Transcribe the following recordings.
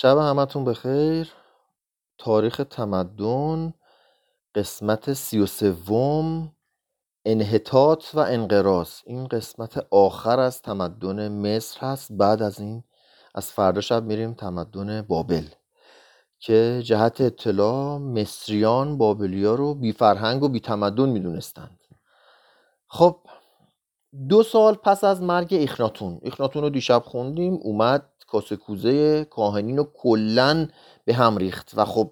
شب همتون بخیر. تاریخ تمدن قسمت سی و سوم انحطاط و انقراض. این قسمت آخر از تمدن مصر هست. بعد از این از فردا شب میریم تمدن بابل که جهت اطلاع مصریان بابلیا رو بی فرهنگ و بی تمدن می‌دونستند. خب دو سال پس از مرگ اخناتون اخناتون رو دیشب خوندیم اومد کاسه کوزه کاهنین رو کلا به هم ریخت و خب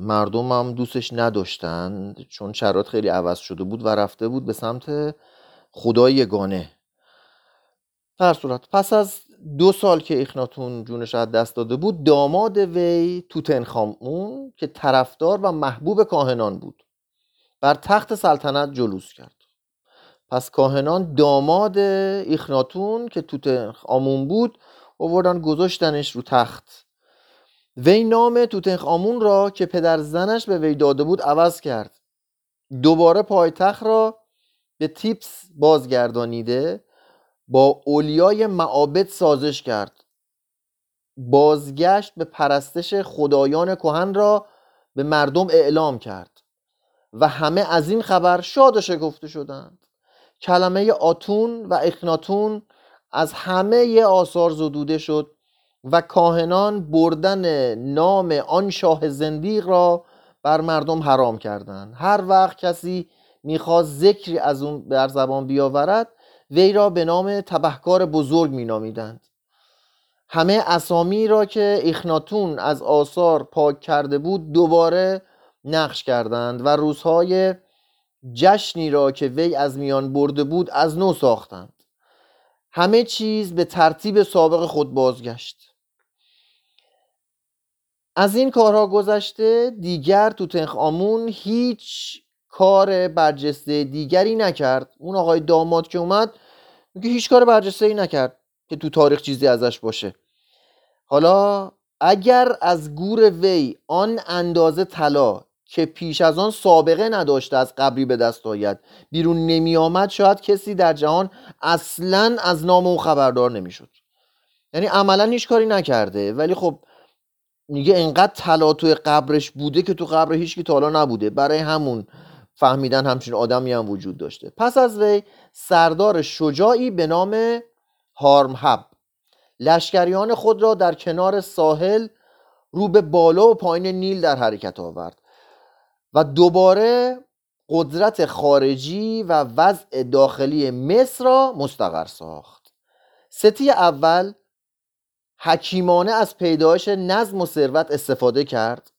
مردم هم دوستش نداشتند چون شرایط خیلی عوض شده بود و رفته بود به سمت خدای یگانه در صورت پس از دو سال که اخناتون جونش از دست داده بود داماد وی توتنخامون که طرفدار و محبوب کاهنان بود بر تخت سلطنت جلوس کرد. پس کاهنان داماد اخناتون که توتنخامون بود آوردن گذاشتنش رو تخت. وی نام توتنخ آمون را که پدر زنش به وی داده بود عوض کرد. دوباره پایتخت را به تیپس بازگردانیده با اولیای معابد سازش کرد. بازگشت به پرستش خدایان کهن را به مردم اعلام کرد و همه از این خبر شاد و شدند. کلمه آتون و اخناتون از همه آثار زدوده شد و کاهنان بردن نام آن شاه زندیق را بر مردم حرام کردند. هر وقت کسی می‌خواست ذکری از اون بر زبان بیاورد وی را به نام تبهکار بزرگ مینامیدند. همه اسامی را که اخناتون از آثار پاک کرده بود دوباره نقش کردند و روزهای جشنی را که وی از میان برده بود از نو ساختند. همه چیز به ترتیب سابق خود بازگشت. از این کارها گذشته دیگر توتنخ آمون هیچ کار برجسته دیگری نکرد. اون آقای داماد که اومد میگه هیچ کار برجسته ای نکرد که تو تاریخ چیزی ازش باشه. حالا اگر از گور وی آن اندازه طلا که پیش از آن سابقه نداشته از قبری به دست آید. بیرون نمی آمد شاید کسی در جهان اصلا از نام او خبردار نمی‌شد. یعنی عملا هیچ کاری نکرده. ولی خب میگه انقدر طلا توی قبرش بوده که تو قبر هیچ کی تا نبوده. برای همون فهمیدن همچین آدمی هم وجود داشته. پس از وی سردار شجاعی به نام هارمهب. لشکریان خود را در کنار ساحل رو به بالا و پایین نیل در حرکت آورد. و دوباره قدرت خارجی و وضع داخلی مصر را مستقر ساخت. ستی اول حکیمانه از پیدایش نظم و ثروت استفاده کرد.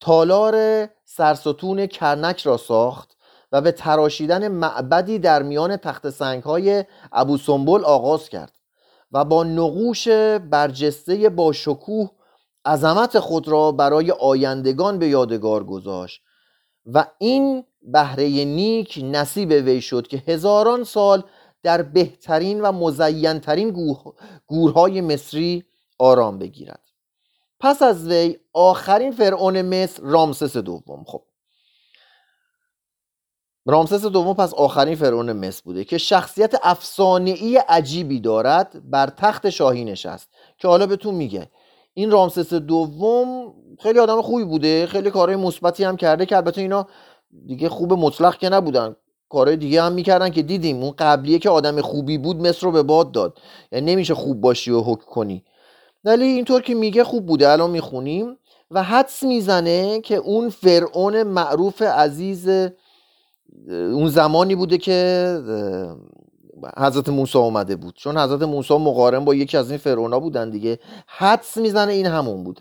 تالار سرستون کرنک را ساخت و به تراشیدن معبدی در میان تخت سنگ های ابو سنبل آغاز کرد و با نقوش برجسته با شکوه عظمت خود را برای آیندگان به یادگار گذاشت. و این بهره نیک نصیب وی شد که هزاران سال در بهترین و مزینترین گورهای مصری آرام بگیرد. پس از وی آخرین فرعون مصر رامسس دوم. خب رامسس دوم پس آخرین فرعون مصر بوده که شخصیت افسانه‌ای عجیبی دارد بر تخت شاهی نشست. که حالا بهتون میگه این رامسس دوم خیلی آدم خوبی بوده خیلی کارهای مثبتی هم کرده که البته اینا دیگه خوب مطلق که نبودن. کارهای دیگه هم می‌کردن که دیدیم اون قبلیه که آدم خوبی بود مصر رو به باد داد. یعنی نمیشه خوب باشی و حکم کنی. ولی اینطور که میگه خوب بوده الان می‌خونیم. و حدس می‌زنه که اون فرعون معروف عزیز اون زمانی بوده که حضرت موسی اومده بود. چون حضرت موسی مقارن با یکی از این فرعونا بودن دیگه. حدس می‌زنه این همون بود.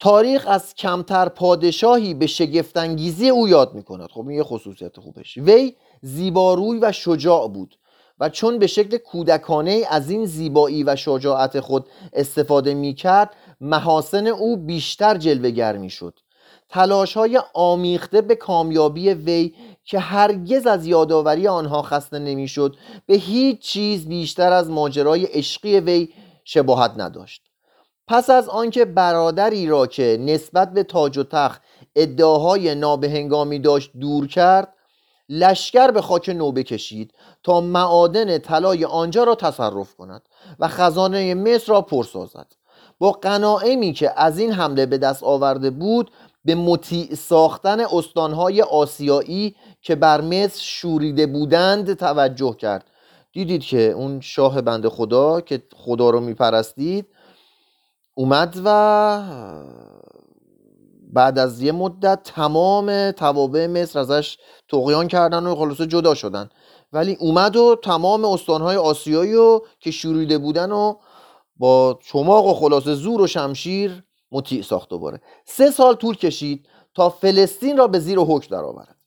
تاریخ از کمتر پادشاهی به شگفتانگیزی او یاد می‌کند. خب این یه خصوصیت خوبش. وی زیباروی و شجاع بود و چون به شکل کودکانه از این زیبایی و شجاعت خود استفاده می‌کرد محاسن او بیشتر جلوگر می‌شد. تلاش های آمیخته به کامیابی وی که هرگز از یادآوری آنها خسته نمی‌شد. به هیچ چیز بیشتر از ماجرای عشقی وی شباهت نداشت. پس از آنکه برادری را که نسبت به تاج و تخت ادعاهای نابهنگامی داشت دور کرد لشکر به خاک نوبه کشید تا معادن طلای آنجا را تصرف کند و خزانه مصر را پر سازد. با قناعمی که از این حمله به دست آورده بود به مطیع ساختن استانهای آسیایی که بر مصر شوریده بودند توجه کرد. دیدید که اون شاه بند خدا که خدا رو میپرستید اومد و بعد از یه مدت تمام توابع مصر ازش تقیان کردن و خلاصه جدا شدن. ولی اومد و تمام استانهای آسیایی رو که شوریده بودن و با چماق و خلاصه زور و شمشیر مطیع ساخت دوباره. سه سال طول کشید تا فلسطین را به زیر حکم درآورد.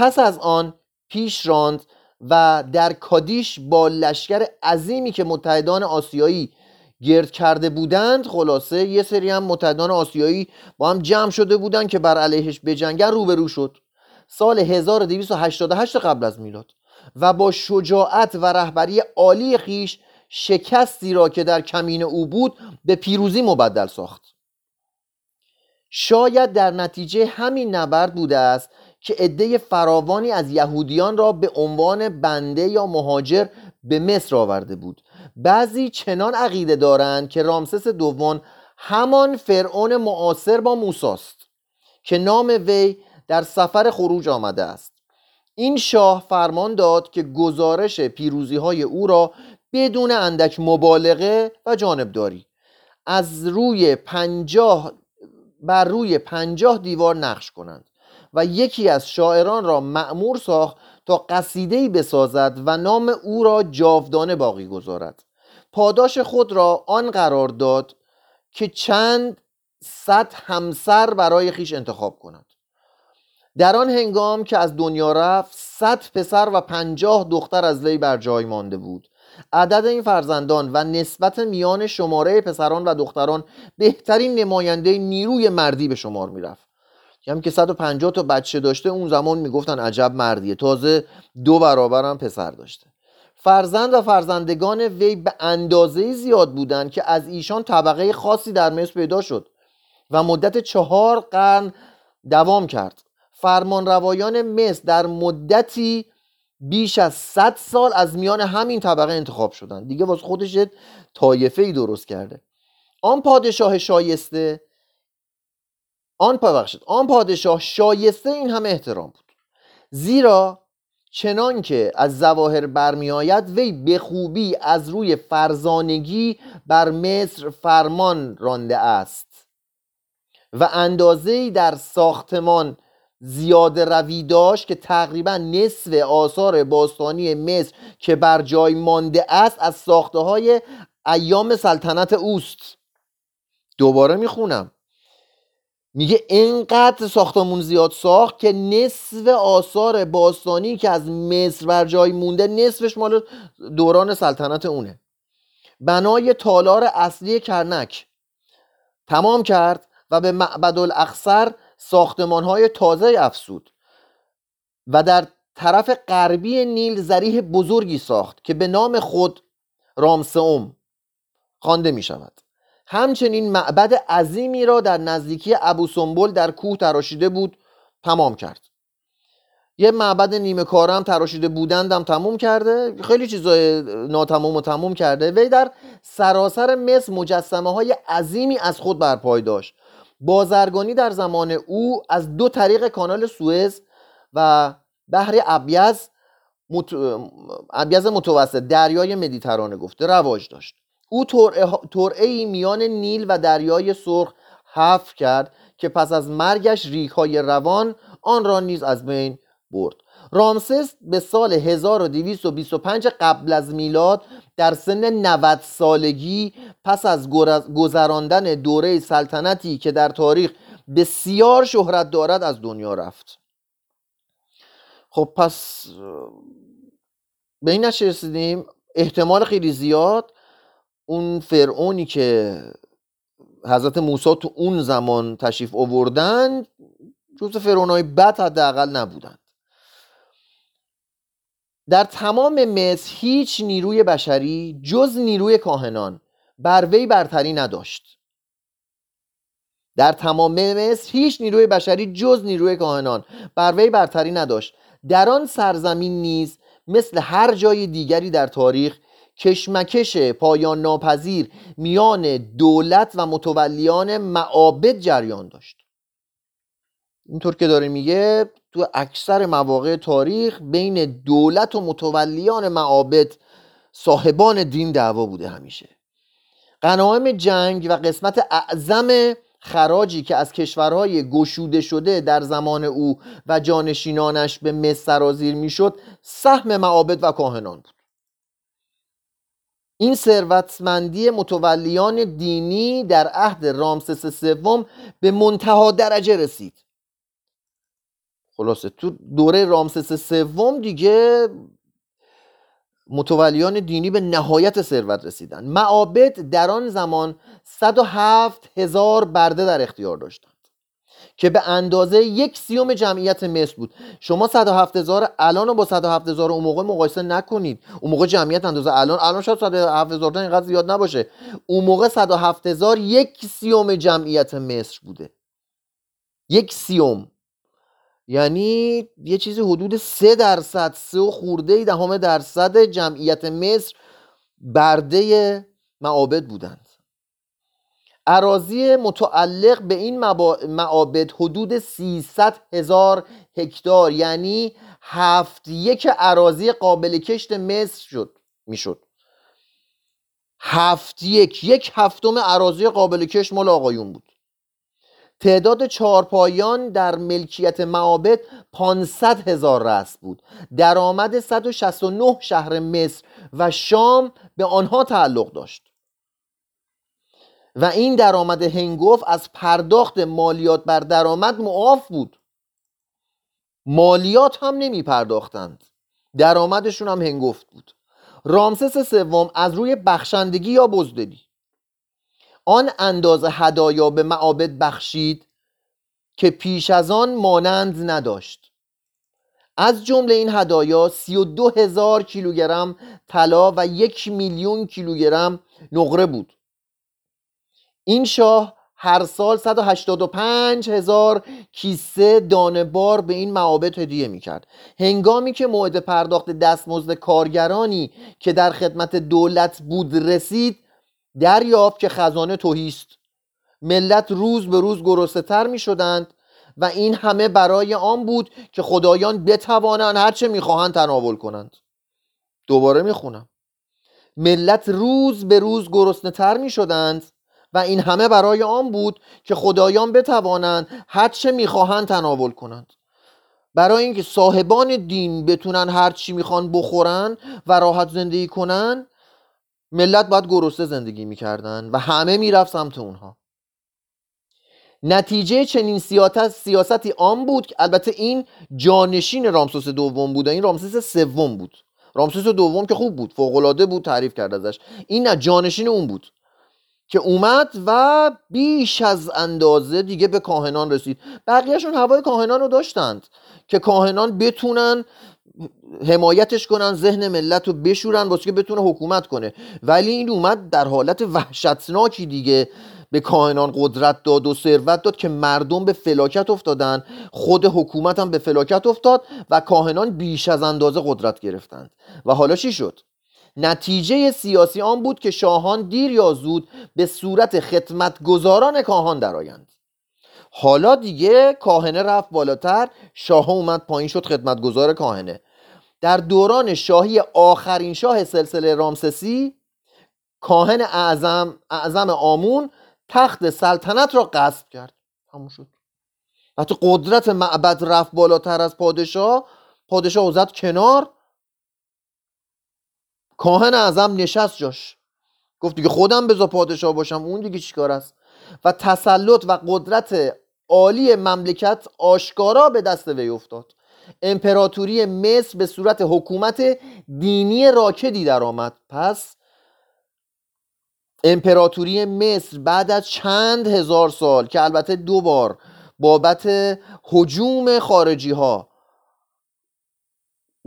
پس از آن پیش راند و در کادیش با لشکر عظیمی که متحدان آسیایی گرد کرده بودند خلاصه یه سری هم متحدان آسیایی با هم جمع شده بودند که بر علیهش بجنگن روبرو شد. سال 1288 قبل از میلاد و با شجاعت و رهبری عالی خیش شکستی را که در کمین او بود به پیروزی مبدل ساخت. شاید در نتیجه همین نبرد بوده است که عده فراوانی از یهودیان را به عنوان بنده یا مهاجر به مصر آورده بود. بعضی چنان عقیده دارند که رامسس دوم همان فرعون معاصر با موساست که نام وی در سفر خروج آمده است. این شاه فرمان داد که گزارش پیروزی های او را بدون اندک مبالغه و جانبداری از روی پنجاه بر روی پنجاه دیوار نقش کنند. و یکی از شاعران را معمور ساخت تا قصیده‌ای بسازد و نام او را جاودانه باقی گذارد. پاداش خود را آن قرار داد که چند صد همسر برای خیش انتخاب کند. در آن هنگام که از دنیا رفت صد پسر و پنجاه دختر از وی بر جای مانده بود. عدد این فرزندان و نسبت میان شماره پسران و دختران بهترین نماینده نیروی مردی به شمار می‌رفت. هم که 150 تا بچه داشته اون زمان می‌گفتن عجب مردیه. تازه دو برابر هم پسر داشته. فرزند و فرزندگان وی به اندازه زیاد بودند که از ایشان طبقه خاصی در مصر پیدا شد و مدت چهار قرن دوام کرد. فرمان روایان مصر در مدتی بیش از 100 سال از میان همین طبقه انتخاب شدن دیگه واسه خودش طایفه ای درست کرده. آن پادشاه شایسته آن ببخشید. آن پادشاه شایسته این همه احترام بود. زیرا چنان که از زواهر برمیآید وی به خوبی از روی فرزانگی بر مصر فرمان رانده است و اندازه در ساختمان زیاده روی داشت که تقریبا نصف آثار باستانی مصر که بر جای مانده است از ساخته های ایام سلطنت اوست. دوباره می‌خونم. میگه اینقدر ساختمون زیاد ساخت که نصف آثار باستانی که از مصر بر جای مونده نصفش مال دوران سلطنت اونه. بنای تالار اصلی کرنک تمام کرد و به معبد الاخصر ساختمان های تازه افسود و در طرف غربی نیل زریح بزرگی ساخت که به نام خود رامسئوم خوانده می شود همچنین معبد عظیمی را در نزدیکی ابو سنبل در کوه تراشیده بود تمام کرد. یه معبد نیمه کارم تراشیده بودندم تموم کرده. خیلی چیزای ناتمام و تموم کرده. وی در سراسر مصر مجسمه های عظیمی از خود برپای داشت. بازرگانی در زمان او از دو طریق کانال سوئز و بحر ابیز مت... متوسط دریای مدیترانه گفته رواج داشت. او ترعه ای میان نیل و دریای سرخ حفر کرد که پس از مرگش ریک های روان آن را نیز از بین برد. رامسس به سال 1225 قبل از میلاد در سن 90 سالگی پس از گذراندن دوره سلطنتی که در تاریخ بسیار شهرت دارد از دنیا رفت. خب پس به این رسیدیم. احتمال خیلی زیاد. اون فرعونی که حضرت موسی تو اون زمان تشریف آوردن جز فرعونای بد حداقل نبودند. در تمام مصر هیچ نیروی بشری جز نیروی کاهنان بر وی برتری نداشت. در تمام مصر هیچ نیروی بشری جز نیروی کاهنان بر وی برتری نداشت. در آن سرزمین نیز مثل هر جای دیگری در تاریخ کشمکش پایان ناپذیر میان دولت و متولیان معابد جریان داشت. اینطور که داره میگه تو اکثر مواقع تاریخ بین دولت و متولیان معابد صاحبان دین دعوا بوده همیشه. غنایم جنگ و قسمت اعظم خراجی که از کشورهای گشوده شده در زمان او و جانشینانش به مصر سرازیر می‌شد سهم معابد و کاهنان بود. این ثروتمندی متولیان دینی در عهد رامسس سوم به منتها درجه رسید. خلاصه تو دوره رامسس سوم دیگه متولیان دینی به نهایت ثروت رسیدن. معابد در آن زمان 107 هزار برده در اختیار داشتند که به اندازه یک سیوم جمعیت مصر بود. شما 107 هزار الان رو با 107 هزار اون موقع مقایسه نکنید. اون موقع جمعیت اندازه الان الان شاید 107 هزار اینقدر زیاد نباشه. اون موقع 107 هزار یک سیوم جمعیت مصر بوده. یک سیوم. یعنی یه چیزی حدود سه درصد سه و خورده دهم درصد جمعیت مصر برده معابد بودند. عراضی متعلق به این معابد حدود 300 هزار هکتار یعنی هفت یک عراضی قابل کشت مصر شد می‌شد. هفت یک یک هفتم عراضی قابل کشت مال آقایون بود. تعداد چارپایان در ملکیت معابد 500 هزار رست بود. درآمد 169 شهر مصر و شام به آنها تعلق داشت. و این درآمد هنگوف از پرداخت مالیات بر درآمد معاف بود. مالیات هم نمی پرداختند درآمدشون هم هنگفت بود. رامسس سوم از روی بخشندگی یا بزدلی. آن اندازه هدایا به معابد بخشید که پیش از آن مانند نداشت. از جمله این هدایا سی و دو هزار کیلوگرم طلا و یک میلیون کیلوگرم نقره بود. این شاه هر سال 185 هزار کیسه دانبار به این معابد هدیه می‌کرد. هنگامی که موعد پرداخت دستمزد کارگرانی که در خدمت دولت بود رسید دریافت که خزانه توهیست. ملت روز به روز گرسته تر می شدند و این همه برای آن بود که خدایان بتوانند هرچه می‌خواهند تناول کنند. دوباره می‌خونم. ملت روز به روز گرسنه تر می شدند و این همه برای آن بود که خدایان بتوانند هرچه می‌خواهند تناول کنند. برای اینکه صاحبان دین بتونن هر چی می‌خوان بخورن و راحت زندگی کنن ملت باید گرسنه زندگی می‌کردن و همه می‌رفت سمت اونها. نتیجه چنین سیاستی آن بود که البته این جانشین رامسوس دوم بود این رامسوس سوم بود. رامسوس دوم که خوب بود فوقالعاده بود تعریف کرد ازش. این نه جانشین اون بود. که اومد و بیش از اندازه دیگه به کاهنان رسید. بقیهشون هوای کاهنان رو داشتند که کاهنان بتونن حمایتش کنن ذهن ملت رو بشورن واسه که بتونه حکومت کنه. ولی این اومد در حالت وحشتناکی دیگه. به کاهنان قدرت داد و ثروت داد که مردم به فلاکت افتادن. خود حکومت هم به فلاکت افتاد و کاهنان بیش از اندازه قدرت گرفتند. و حالا چی شد؟ نتیجه سیاسی آن بود که شاهان دیر یا زود به صورت خدمتگزاران کاهان درآیند. حالا دیگه کاهنه رفت بالاتر شاه اومد پایین شد خدمتگزار کاهنه. در دوران شاهی آخرین شاه سلسله رامسسی کاهن اعظم اعظم آمون تخت سلطنت را غصب کرد. همون شد. وقتی قدرت معبد رفت بالاتر از پادشاه. پادشاه زد کنار. کاهن اعظم نشست جاش. گفت دیگه خودم بذار پادشاه باشم اون دیگه چیکار است؟ و تسلط و قدرت عالی مملکت آشکارا به دست وی افتاد. امپراتوری مصر به صورت حکومت دینی راکدی درآمد پس امپراتوری مصر بعد از چند هزار سال که البته دو بار بابت حجوم خارجی ها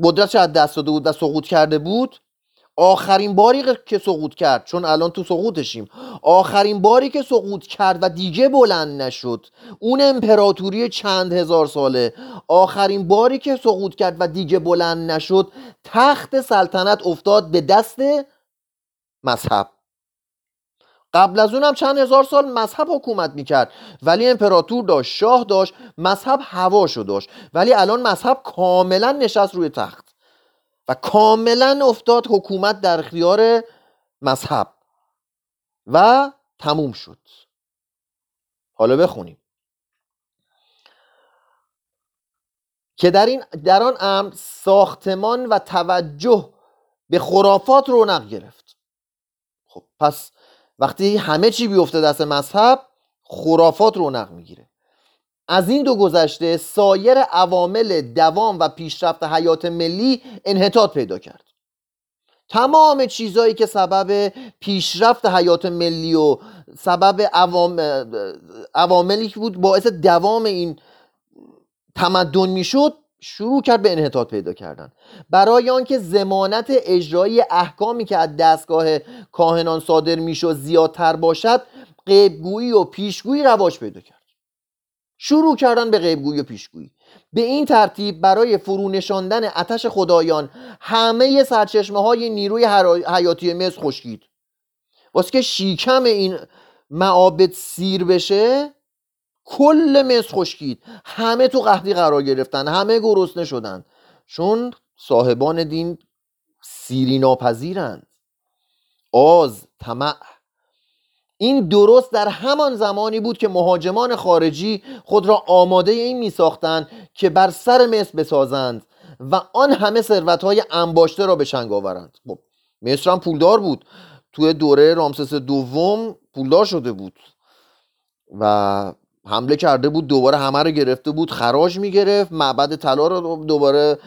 قدرتش از دست داده بود و سقوط کرده بود آخرین باری که سقوط کرد چون الان تو سقوطشیم. آخرین باری که سقوط کرد و دیگه بلند نشد اون امپراتوری چند هزار ساله. آخرین باری که سقوط کرد و دیگه بلند نشد تخت سلطنت افتاد به دست مذهب. قبل از اونم چند هزار سال مذهب حکومت می‌کرد. ولی امپراتور داشت شاه داشت مذهب هواشو داشت. ولی الان مذهب کاملا نشست روی تخت. و کاملا افتاد حکومت در اختیار مذهب و تموم شد. حالا بخونیم. که در, این در آن امر ساختمان و توجه به خرافات رونق گرفت. خب پس وقتی همه چی بیفته دست مذهب خرافات رونق می‌گیره. از این دو گذشته سایر عوامل دوام و پیشرفت حیات ملی انحطاط پیدا کرد. تمام چیزهایی که سبب پیشرفت حیات ملی و سبب عوام... عواملی که بود باعث دوام این تمدن می‌شد شروع کرد به انحطاط پیدا کردن. برای آنکه زمانت اجرایی احکامی که از دستگاه کاهنان صادر می‌شد زیادتر باشد قیبگویی و پیشگویی رواج پیدا کرد. شروع کردن به غیبگویی و پیشگویی. به این ترتیب برای فرونشاندن اتش خدایان همه سرچشمه های نیروی حیاتی مصر خشکید. واسه که شیکم این معابد سیر بشه کل مصر خشکید. همه تو قحطی قرار گرفتن همه گرسنه شدن. چون صاحبان دین سیری ناپذیرند. آز طمع این درست در همان زمانی بود که مهاجمان خارجی خود را آماده این می ساختند که بر سر مصر بسازند و آن همه ثروت های انباشته را به چنگ آورند. خب مصر هم پولدار بود. توی دوره رامسس دوم پولدار شده بود و حمله کرده بود دوباره همه رو گرفته بود خراج می‌گرفت معبد طلا رو دوباره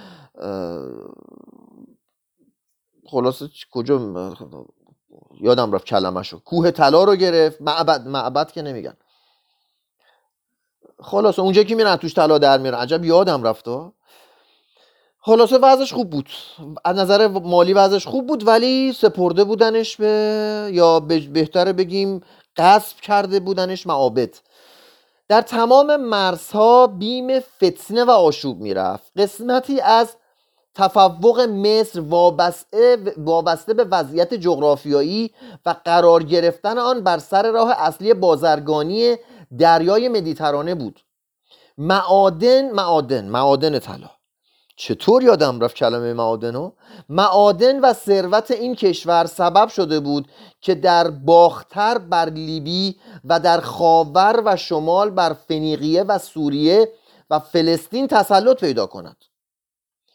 خلاصه کجا؟ یادم رفت کلمه کوه طلا رو گرفت. معبد معبد که نمیگن. خلاصه اونجا که میرن؟ توش طلا در میرن عجب یادم رفته خلاصه وضعش خوب بود. از نظر مالی وضعش خوب بود ولی سپرده بودنش به یا بهتره بگیم قصب کرده بودنش معابد. در تمام مرزها بیم فتنه و آشوب می‌رفت. قسمتی از تفوق مصر وابسته, وابسته به وضعیت جغرافیایی و قرار گرفتن آن بر سر راه اصلی بازرگانی دریای مدیترانه بود. معادن معادن معادن طلا. چطور یادم رفت کلمه معادنو معادن و ثروت این کشور سبب شده بود که در باختر بر لیبی و در خاور و شمال بر فنیقیه و سوریه و فلسطین تسلط پیدا کند.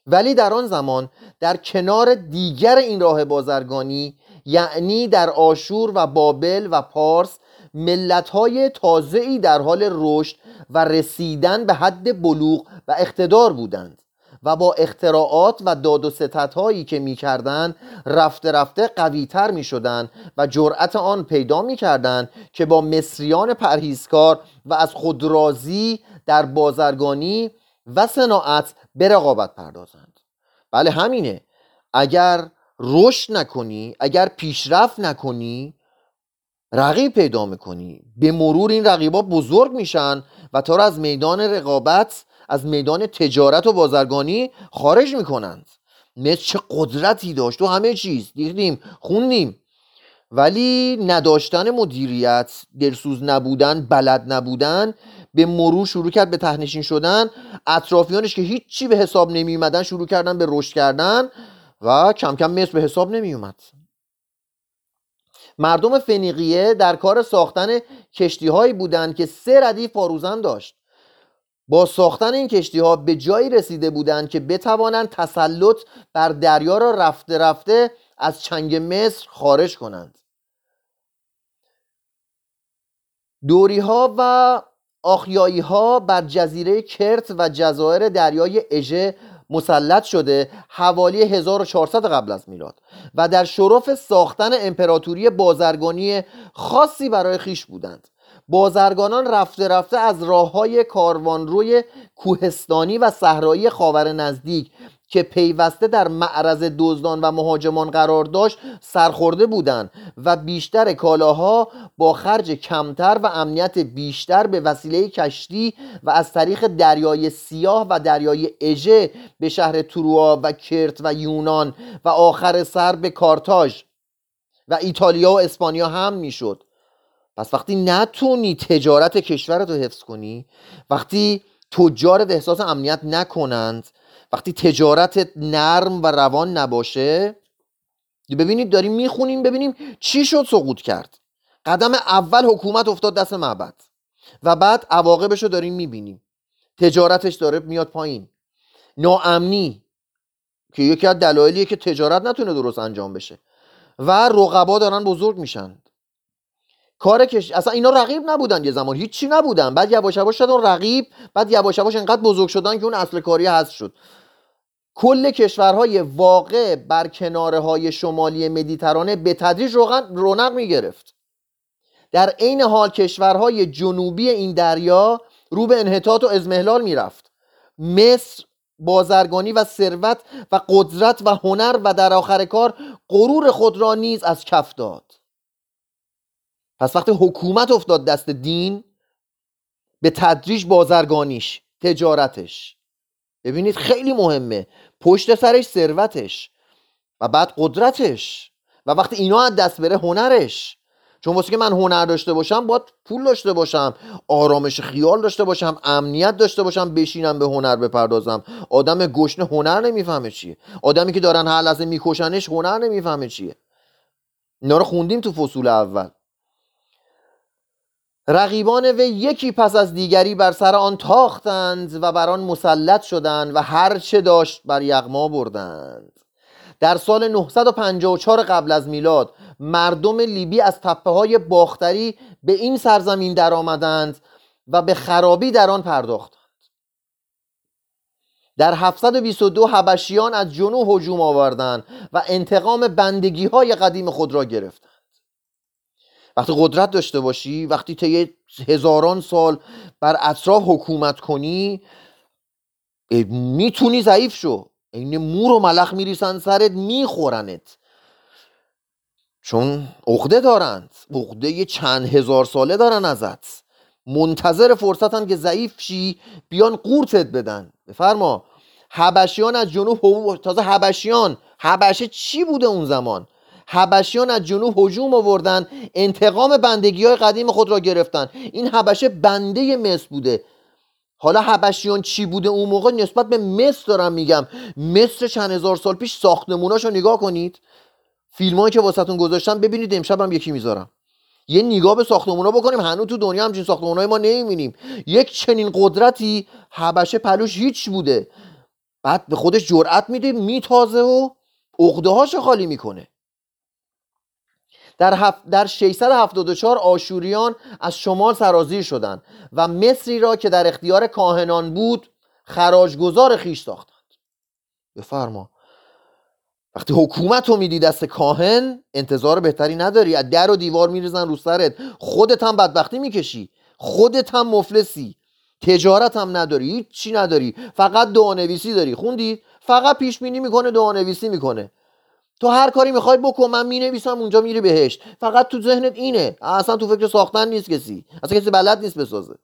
ولی در آن زمان در کنار دیگر این راه بازرگانی یعنی در آشور و بابل و پارس ملتهای تازه‌ای در حال رشد و رسیدن به حد بلوغ و اقتدار بودند و با اختراعات و داد و ستت که می‌کردند رفته رفته قویتر می شدند و جرأت آن پیدا می کردند که با مصریان پرهیزکار و از خودرازی در بازرگانی و صناعت به رقابت پردازند. بله همینه. اگر رشد نکنی اگر پیشرفت نکنی رقیب پیدا می‌کنی. به مرور این رقیبا بزرگ میشن و تا از میدان رقابت از میدان تجارت و بازرگانی خارج می‌کنند. مثل چه قدرتی داشت. و همه چیز دیدیم خوندیم. ولی نداشتن مدیریت درسوز نبودن بلد نبودن به مرور شروع کرد به تهنشین شدن. اطرافیانش که هیچی به حساب نمی اومدن شروع کردن به رشد کردن و کم کم مصر به حساب نمی اومد مردم فنیقیه در کار ساختن کشتی هایی بودند که سه ردیف پاروزن داشت. با ساختن این کشتی ها به جایی رسیده بودند که بتوانند تسلط بر دریا را رفته رفته از چنگ مصر خارج کنند. دوری ها و آخیایی ها بر جزیره کرت و جزایر دریای اژه مسلط شده حوالی 1400 قبل از میلاد. و در شرف ساختن امپراتوری بازرگانی خاصی برای خیش بودند. بازرگانان رفته رفته از راه های روی کوهستانی و صحرایی خاور نزدیک که پیوسته در معرض دزدان و مهاجمان قرار داشت سرخورده بودند و بیشتر کالاها با خرج کمتر و امنیت بیشتر به وسیله کشتی و از طریق دریای سیاه و دریای اژه به شهر تروا و کرت و یونان و آخر سر به کارتاژ و ایتالیا و اسپانیا هم می‌شد. پس وقتی نتونی تجارت کشورت رو حفظ کنی وقتی تجارت احساس امنیت نکنند وقتی تجارت نرم و روان نباشه ببینید داریم می‌خونیم ببینیم چی شد سقوط کرد. قدم اول حکومت افتاد دست معبد و بعد عواقبش رو داریم می‌بینیم. تجارتش داره میاد پایین. ناامنی که یکی از دلایلیه که تجارت نتونه درست انجام بشه. و رقبا دارن بزرگ میشن. کار کش اصلا اینا رقیب نبودن یه زمان. هیچی نبودن. بعد یواش یواش شدن رقیب بعد یواش یواش انقدر بزرگ شدن که اون اصل کاری هست شد. کل کشورهای واقع بر کناره های شمالی مدیترانه به تدریج رونق می گرفت در عین حال کشورهای جنوبی این دریا رو به انحطاط و ازمهلال می‌رفت. مصر بازرگانی و ثروت و قدرت و هنر و در آخر کار غرور خود را نیز از کف داد. پس وقتی حکومت افتاد دست دین به تدریج بازرگانیش تجارتش. ببینید خیلی مهمه. پشت سرش ثروتش و بعد قدرتش و وقتی اینا از دست بره هنرش. چون واسه که من هنر داشته باشم باید پول داشته باشم آرامش خیال داشته باشم امنیت داشته باشم بشینم به هنر بپردازم. آدم گشنه هنر نمی‌فهمه چیه. آدمی که دارن هر لحظه میکشنش هنر نمی‌فهمه چیه. اینا رو خوندیم تو فصول اول. رقیبان وی یکی پس از دیگری بر سر آن تاختند و بر آن مسلط شدند و هر چه داشت بر یغما بردند. در سال 954 قبل از میلاد مردم لیبی از تپه های باختری به این سرزمین درآمدند و به خرابی در آن پرداختند. در 722 حبشیان از جنوب هجوم آوردند و انتقام بندگی های قدیم خود را گرفتند. وقتی قدرت داشته باشی وقتی طی هزاران سال بر اطراف حکومت کنی می‌تونی ضعیف شو. این مور و ملخ میریسن سرت میخورنت. چون عقده دارند. عقده چند هزار ساله دارن ازت. منتظر فرصتن که ضعیف شی بیان قورتت بدن. بفرما. حبشیان از جنوب تازه حبشیان. حبشه چی بوده اون زمان؟ حبشیان از جنوب هجوم آوردن انتقام بندگی های قدیم خود را گرفتن. این حبشه بنده مصر بوده. حالا حبشیان چی بوده؟ اون موقع نسبت به مصر دارم میگم. مصر چند هزار سال پیش ساختموناشو نگاه کنید. فیلمایی که واسهتون گذاشتم ببینید امشب هم یکی می‌ذارم. یه نگاه به ساختمونا بکنیم هنوز تو دنیا همچین ساختمونای ما نمی‌بینیم. یک چنین قدرتی حبشه پلوش هیچ بوده. بعد به خودش جرأت میده میتازه و عقده هاشو خالی می‌کنه. در, هف... در 674 آشوریان از شمال سرازیر شدند و مصری را که در اختیار کاهنان بود خراجگذار خیش ساختند. بفرما. وقتی حکومت رو میدی دست کاهن انتظار بهتری نداری. از در و دیوار میریزن رو سرت. خودت هم بدبختی می‌کشی. خودت هم مفلسی. تجارت هم نداری. چی نداری. فقط دعانویسی داری. خوندید فقط پیش بینی می‌کنه دعانویسی می‌کنه. تو هر کاری می‌خوای بکن من می‌نویسم اونجا میری بهشت. فقط تو ذهنت اینه. اصلا تو فکر ساختن نیست کسی. اصلا کسی بلد نیست بسازه.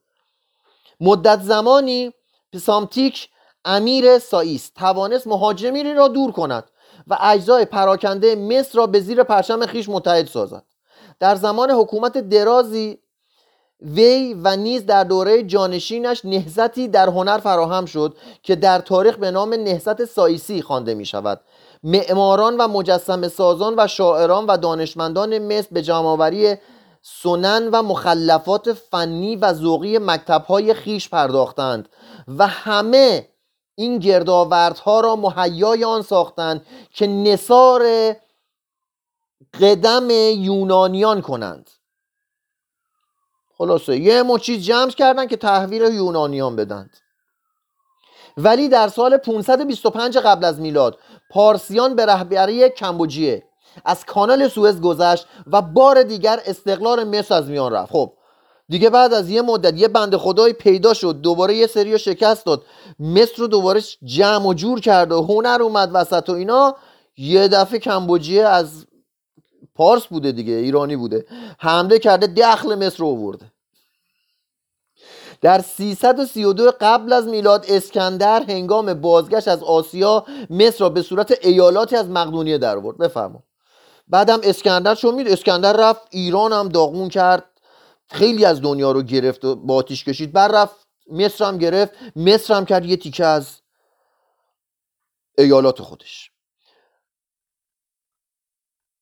مدت زمانی پسامتیک امیر سائیس توانست مهاجمی را دور کند و اجزای پراکنده مصر را به زیر پرچم خویش متحد سازد. در زمان حکومت درازی وی و نیز در دوره جانشینش نهضتی در هنر فراهم شد که در تاریخ به نام نهضت سائیسی خوانده می شود معماران و مجسمه سازان و شاعران و دانشمندان مصر به جمعآوری سنن و مخلفات فنی و ذوقی مکتبهای خیش پرداختند و همه این گردآوردها را مهیای آن ساختند که نصار قدم یونانیان کنند. خلاصه یه مو چیز جمع کردن که تحویل یونانیان بدند. ولی در سال 525 قبل از میلاد پارسیان به رهبری کمبوجیه. از کانال سوئز گذشت و بار دیگر استقلال مصر از میان رفت. خب دیگه بعد از یه مدت یه بند خدای پیدا شد دوباره یه سری شکست داد. مصر رو دوباره جمع و جور کرد و هنر اومد وسط و اینا. یه دفعه کمبوجیه از پارس بوده دیگه ایرانی بوده. حمله کرده دخل مصر رو آورده. در 332 قبل از میلاد اسکندر هنگام بازگشت از آسیا مصر را به صورت ایالاتی از مقدونیه در آورد. بفرما بعدم اسکندر چون مید اسکندر رفت ایران هم داغون کرد. خیلی از دنیا رو گرفت و با آتیش کشید. بعد رفت مصر هم گرفت. مصر هم کرد یه تیکه از ایالات خودش.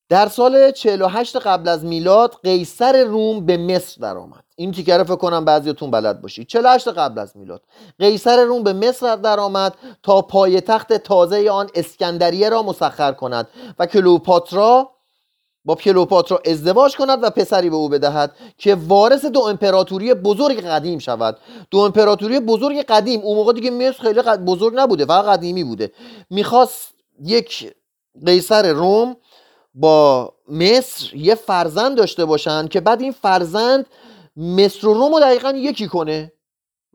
در سال 48 قبل از میلاد قیصر روم به مصر درآمد. این تیکه فکر کنم بعضیتون بلد باشید. 48 قبل از میلاد. قیصر روم به مصر درآمد تا پایتخت تازه آن اسکندریه را مسخر کند و کلوپاترا با کلوپاترا ازدواج کند و پسری به او بدهد که وارث دو امپراتوری بزرگ قدیم شود. دو امپراتوری بزرگ قدیم. اون موقع دیگه مصر خیلی بزرگ نبوده فقط قدیمی بوده. می‌خواست یک قیصر روم با مصر یه فرزند داشته باشن که بعد این فرزند مصر و روم رو دقیقا یکی کنه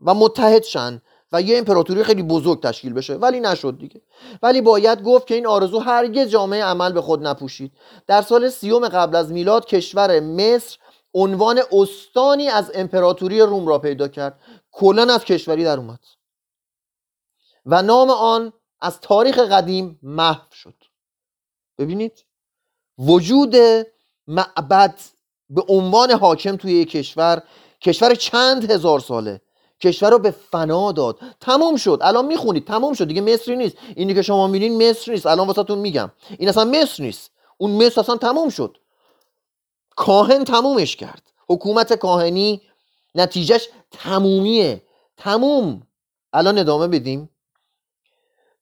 و متحد شن و یه امپراتوری خیلی بزرگ تشکیل بشه. ولی نشد دیگه. ولی باید گفت که این آرزو هرگز جامعه عمل به خود نپوشید. در سال سیوم قبل از میلاد کشور مصر عنوان استانی از امپراتوری روم را پیدا کرد. کلا از کشوری در اومد. و نام آن از تاریخ قدیم محو شد. ببینید وجود معبد به عنوان حاکم توی یک کشور کشور چند هزار ساله. کشور رو به فنا داد. تمام شد. الان می‌خونید. تمام شد. دیگه مصری نیست. اینی که شما می‌بینین مصر نیست. الان واسهتون میگم. این اصلا مصر نیست. اون مصر اصلا تمام شد. کاهن تمومش کرد. حکومت کاهنی نتیجهش تمومیه. تموم. الان ادامه بدیم.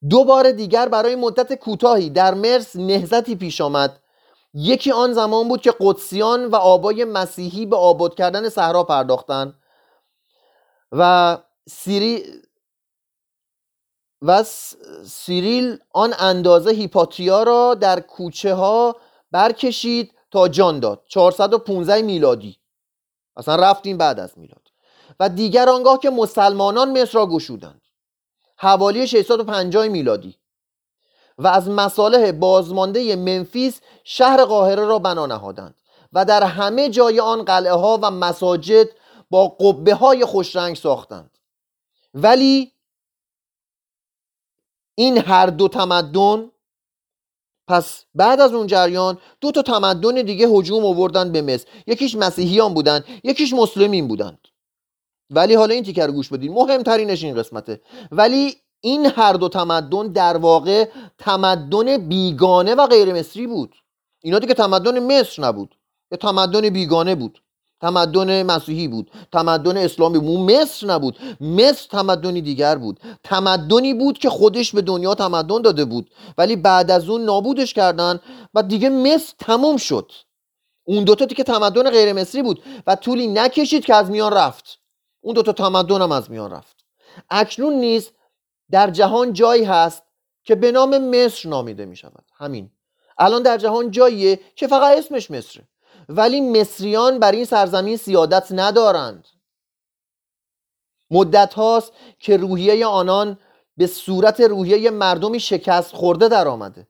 دو بار دیگر برای مدت کوتاهی در مرس نهزتی پیش آمد. یکی آن زمان بود که قدسیان و آبای مسیحی به آباد کردن صحرا پرداختند و سیری و سیریل آن اندازه هیپاتیا را در کوچه ها برکشید تا جان داد. 415 میلادی. اصلا رفتیم بعد از میلاد. و دیگر آنگاه که مسلمانان مصر را گشودند. حوالی 650 میلادی. و از مصالح بازمانده منفیس شهر قاهره را بنا نهادند و در همه جای آن قلعه ها و مساجد با قبه های خوشرنگ ساختند. ولی این هر دو تمدن پس بعد از اون جریان دو تا تمدن دیگه هجوم آوردن به مصر. یکیش مسیحیان بودن یکیش مسلمین بودند. ولی حالا این تیکر گوش بدید مهمترینش این قسمته. ولی این هر دو تمدن در واقع تمدن بیگانه و غیر مصری بود. اینا دیگه تمدن مصر نبود. یه تمدن بیگانه بود. تمدن مسیحی بود. تمدن اسلامی بود. مصر نبود. مصر تمدنی دیگر بود. تمدنی بود که خودش به دنیا تمدن داده بود. ولی بعد از اون نابودش کردن و دیگه مصر تموم شد. اون دوتا که تمدن غیر مصری بود و طولی نکشید که از میان رفت. اون دوتا تمدن هم از میان رفت. اکنون نیز در جهان جایی هست که به نام مصر نامیده می شود همین. الان در جهان جاییه که فقط اسمش مصره. ولی مصریان بر این سرزمین سیادت ندارند. مدت هاست که روحیه آنان به صورت روحیه مردمی شکست خورده در آمده.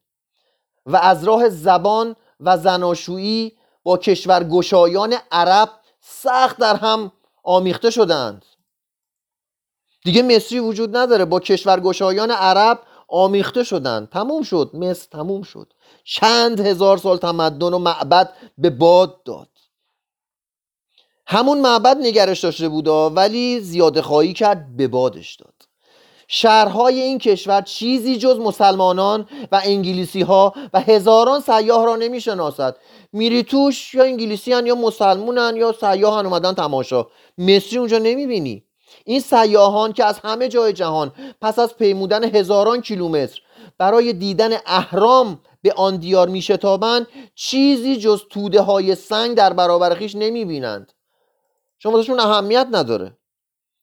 و از راه زبان و زناشویی با کشورگشایان عرب سخت در هم آمیخته شدند دیگه مصری وجود نداره. با کشورگشایان عرب آمیخته شدند تموم شد. مصر تموم شد. چند هزار سال تمدن و معبد به باد داد. همون معبد نگرش داشته بودا ولی زیاده خواهی کرد به بادش داد. شهرهای این کشور چیزی جز مسلمانان و انگلیسی ها و هزاران سیاه را نمی شناسد میری توش یا انگلیسی هن یا مسلمونن یا سیاه اومدن تماشا. مصری اونجا نمی بینی این سیاهان که از همه جای جهان پس از پیمودن هزاران کیلومتر برای دیدن اهرام به آن دیار میشتابند چیزی جز توده های سنگ در برابر خیش نمی‌بینند. شما واسهشون اهمیت نداره.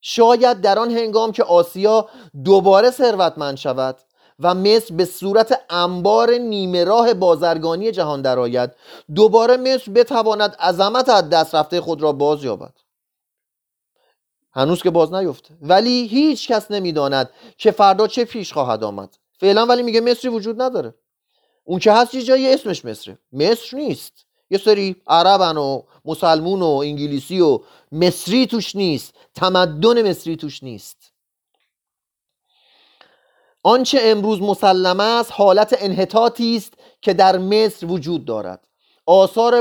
شاید در آن هنگام که آسیا دوباره ثروتمند شود و مصر به صورت انبار نیمه راه بازرگانی جهان درآید دوباره مصر بتواند عظمت از دست رفته خود را باز یابد هنوز که باز نیفته. ولی هیچ کس نمی‌داند که فردا چه پیش خواهد آمد. فعلا ولی میگه مصری وجود نداره. اون که هست یه جایی اسمش مصره. مصر نیست. یه سری عربن و مسلمون و انگلیسی و مصری توش نیست. تمدن مصری توش نیست. آنچه امروز مسلم است حالت انحطاطی است که در مصر وجود دارد. آثار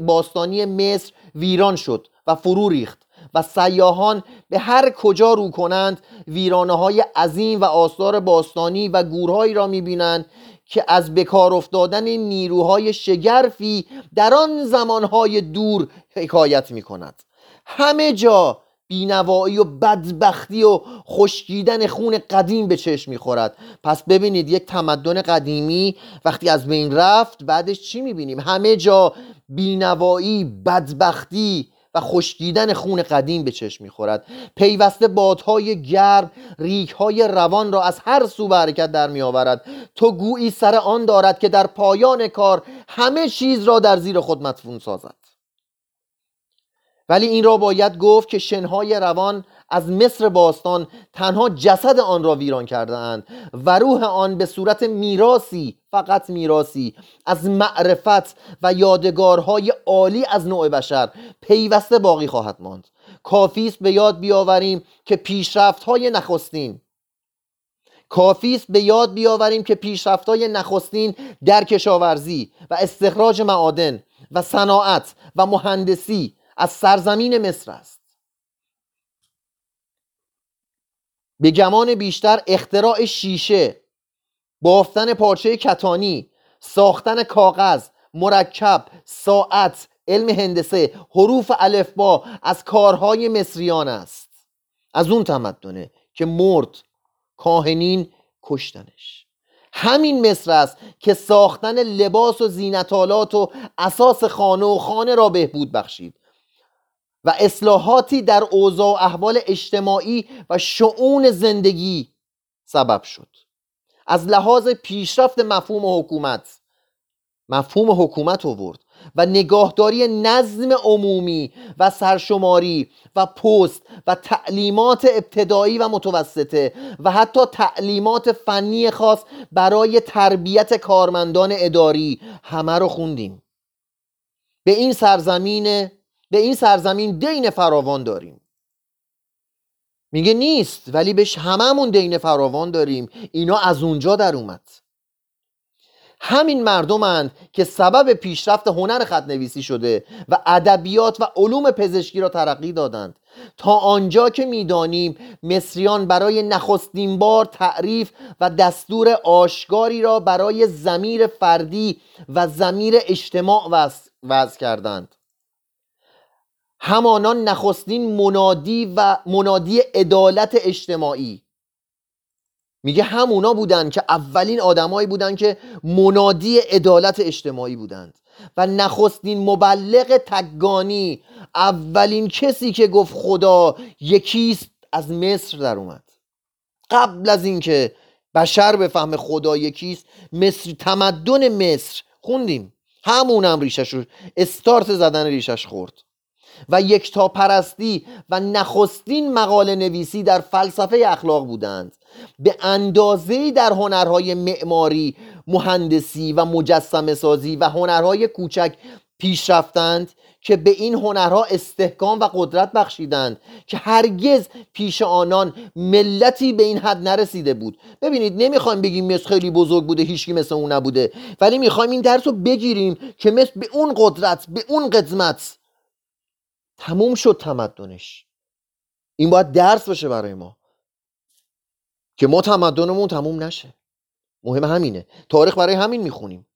باستانی مصر ویران شد و فرو ریخت. و سیاهان به هر کجا رو کنند ویرانه های عظیم و آثار باستانی و گورهایی را می‌بینند که از بکار افتادن نیروهای شگرفی در آن زمانهای دور حکایت می کند همه جا بینوایی و بدبختی و خشکیدن خون قدیم به چشم می‌خورد. پس ببینید یک تمدن قدیمی وقتی از بین رفت بعدش چی می‌بینیم؟ همه جا بینوایی بدبختی و خشکیدن خون قدیم به چشم می‌خورد. پیوسته بادهای گرم ریکهای روان را از هر سو به حرکت در میآورد. تو گویی سر آن دارد که در پایان کار همه چیز را در زیر خود مدفون سازد. ولی این را باید گفت که شنهای روان از مصر باستان تنها جسد آن را ویران کرده اند و روح آن به صورت میراسی فقط میراسی از معرفت و یادگارهای عالی از نوع بشر پیوسته باقی خواهد ماند. کافی است به یاد بیاوریم که پیشرفت های نخستین. کافی است به یاد بیاوریم که پیشرفت های نخستین در کشاورزی و استخراج معادن و صناعت و مهندسی از سرزمین مصر است. به گمان بیشتر اختراع شیشه بافتن پارچه کتانی ساختن کاغذ مرکب ساعت علم هندسه حروف الفبا از کارهای مصریان است. از اون تمدنه که مرد کاهنین کشتنش. همین مصر است که ساختن لباس و زینتالات و اساس خانه و خانه را بهبود بخشید و اصلاحاتی در اوضاع و احوال اجتماعی و شعون زندگی سبب شد. از لحاظ پیشرفت مفهوم حکومت. مفهوم حکومت آورد و نگاهداری نظم عمومی و سرشماری و پست و تعلیمات ابتدایی و متوسطه و حتی تعلیمات فنی خاص برای تربیت کارمندان اداری همه رو خوندیم. به این سرزمین به این سرزمین دین فراوان داریم. میگه نیست ولی بهش هممون دین فراوان داریم. اینا از اونجا در اومد. همین مردمند که سبب پیشرفت هنر خط نویسی شده و ادبیات و علوم پزشکی را ترقی دادند. تا آنجا که می‌دانیم مصریان برای نخستین بار تعریف و دستور آشگاری را برای زمیر فردی و زمیر اجتماع وضع کردند. همانان نخستین منادی و منادی عدالت اجتماعی. میگه همونا بودن که اولین آدمایی بودن که منادی عدالت اجتماعی بودند. و نخستین مبلغ تگانی اولین کسی که گفت خدا یکیست از مصر در اومد. قبل از اینکه بشر به فهم خدا یکیست مصر تمدن مصر. خوندیم. همونم ریشش رو استارت زدن ریشش خورد. و یکتا پرستی و نخستین مقاله نویسی در فلسفه اخلاق بودند. به اندازه در هنرهای معماری مهندسی و مجسم سازی و هنرهای کوچک پیش رفتند که به این هنرها استحکام و قدرت بخشیدند که هرگز پیش آنان ملتی به این حد نرسیده بود. ببینید نمی‌خوایم بگیم مصر خیلی بزرگ بوده هیچکی مثل اون نبوده ولی می‌خوایم این درس رو بگیریم که مثل به اون قدرت به اون قدمت تموم شد تمدنش. این باید درس باشه برای ما. که ما تمدنمون تموم نشه. مهم همینه. تاریخ برای همین می‌خونیم.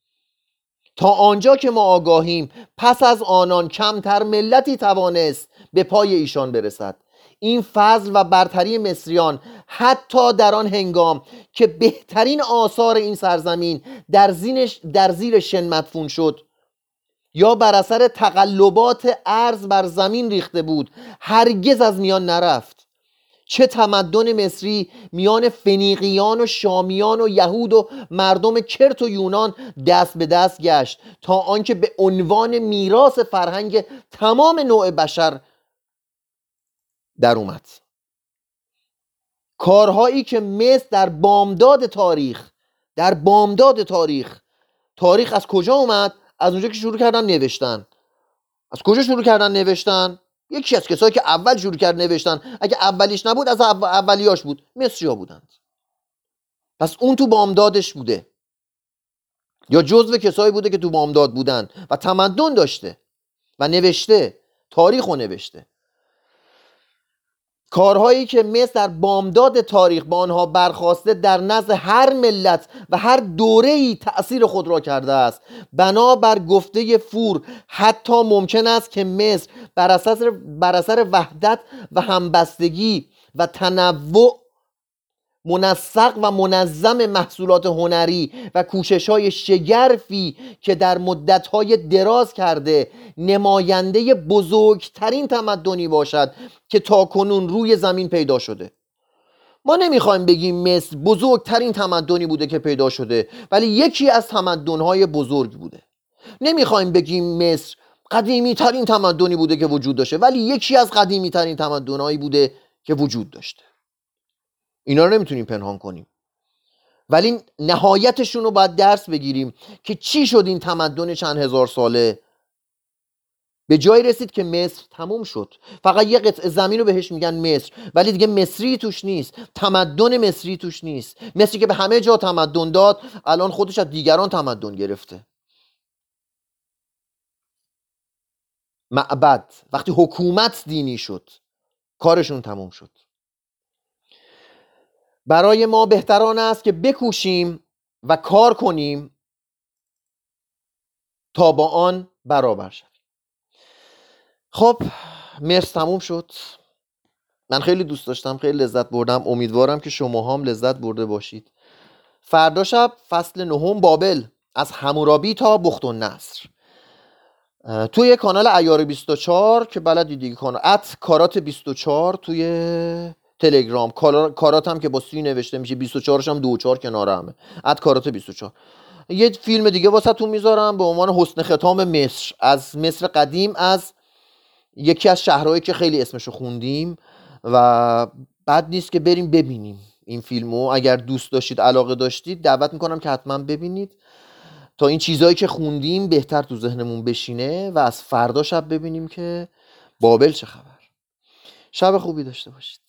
تا آنجا که ما آگاهیم پس از آنان کمتر ملتی توانست به پای ایشان برسد. این فضل و برتری مصریان حتی در آن هنگام که بهترین آثار این سرزمین در, در زیر شن مدفون شد. یا بر اثر تقلبات ارز بر زمین ریخته بود هرگز از میان نرفت. چه تمدن مصری میان فنیقیان و شامیان و یهود و مردم کرت و یونان دست به دست گشت تا آنکه به عنوان میراث فرهنگ تمام نوع بشر در اومد. کارهایی که مثل در بامداد تاریخ در بامداد تاریخ تاریخ از کجا اومد؟ از اونجا که شروع کردن نوشتن. از کجا شروع کردن نوشتن؟ یکی از کسایی که اول شروع کرد نوشتن. اگه اولیش نبود از اولیاش بود. مصری بودند. پس اون تو بامدادش بوده. یا جزو کسایی بوده که تو بامداد بودن و تمدن داشته و نوشته تاریخ رو نوشته. کارهایی که مثل در بامداد تاریخ با آنها برخواسته در نزد هر ملت و هر دوره ای تأثیر خود را کرده است. بنابر گفته فور حتی ممکن است که مصر بر اثر, بر اثر وحدت و همبستگی و تنوع منسق و منظم محصولات هنری و کوشش های شگرفی که در مدت های دراز کرده نماینده بزرگترین تمدنی باشد که تاکنون روی زمین پیدا شده. ما نمی‌خوایم بگیم مصر بزرگترین تمدنی بوده که پیدا شده ولی یکی از تمدنهای بزرگ بوده. نمی‌خوایم بگیم مصر قدیمی ترین تمدنی بوده که وجود داشته ولی یکی از قدیمی ترین تمدنهایی بوده که وجود داشته. اینا رو نمی‌تونیم پنهان کنیم. ولی نهایتشون رو باید درس بگیریم که چی شد این تمدن چند هزار ساله؟ به جایی رسید که مصر تموم شد. فقط یه قطع زمین رو بهش میگن مصر. ولی دیگه مصری توش نیست. تمدن مصری توش نیست. مصری که به همه جا تمدن داد الان خودش از دیگران تمدن گرفته. معبد. وقتی حکومت دینی شد کارشون تموم شد. برای ما بهتران است که بکوشیم و کار کنیم تا با آن برابر شویم. خب مرس تموم شد. من خیلی دوست داشتم خیلی لذت بردم. امیدوارم که شما هم لذت برده باشید. فردا شب فصل نهم بابل از همورابی تا بخت و نصر توی کانال ایار 24 که بلدی دیگه کانال ات کارات 24 توی تلگرام کارات هم که با سی نوشته میشه 24 هم دو چهار کنار همه اد کارات 24 یه فیلم دیگه واسه تو می‌ذارم به عنوان حسن ختام مصر. از مصر قدیم از یکی از شهرهایی که خیلی اسمشو خوندیم و بد نیست که بریم ببینیم این فیلمو. اگر دوست داشتید علاقه داشتید دعوت می‌کنم که حتما ببینید. تا این چیزهایی که خوندیم بهتر تو ذهنمون بشینه و از فردا شب ببینیم که بابل چه خبر. شب خوبی داشته باشید.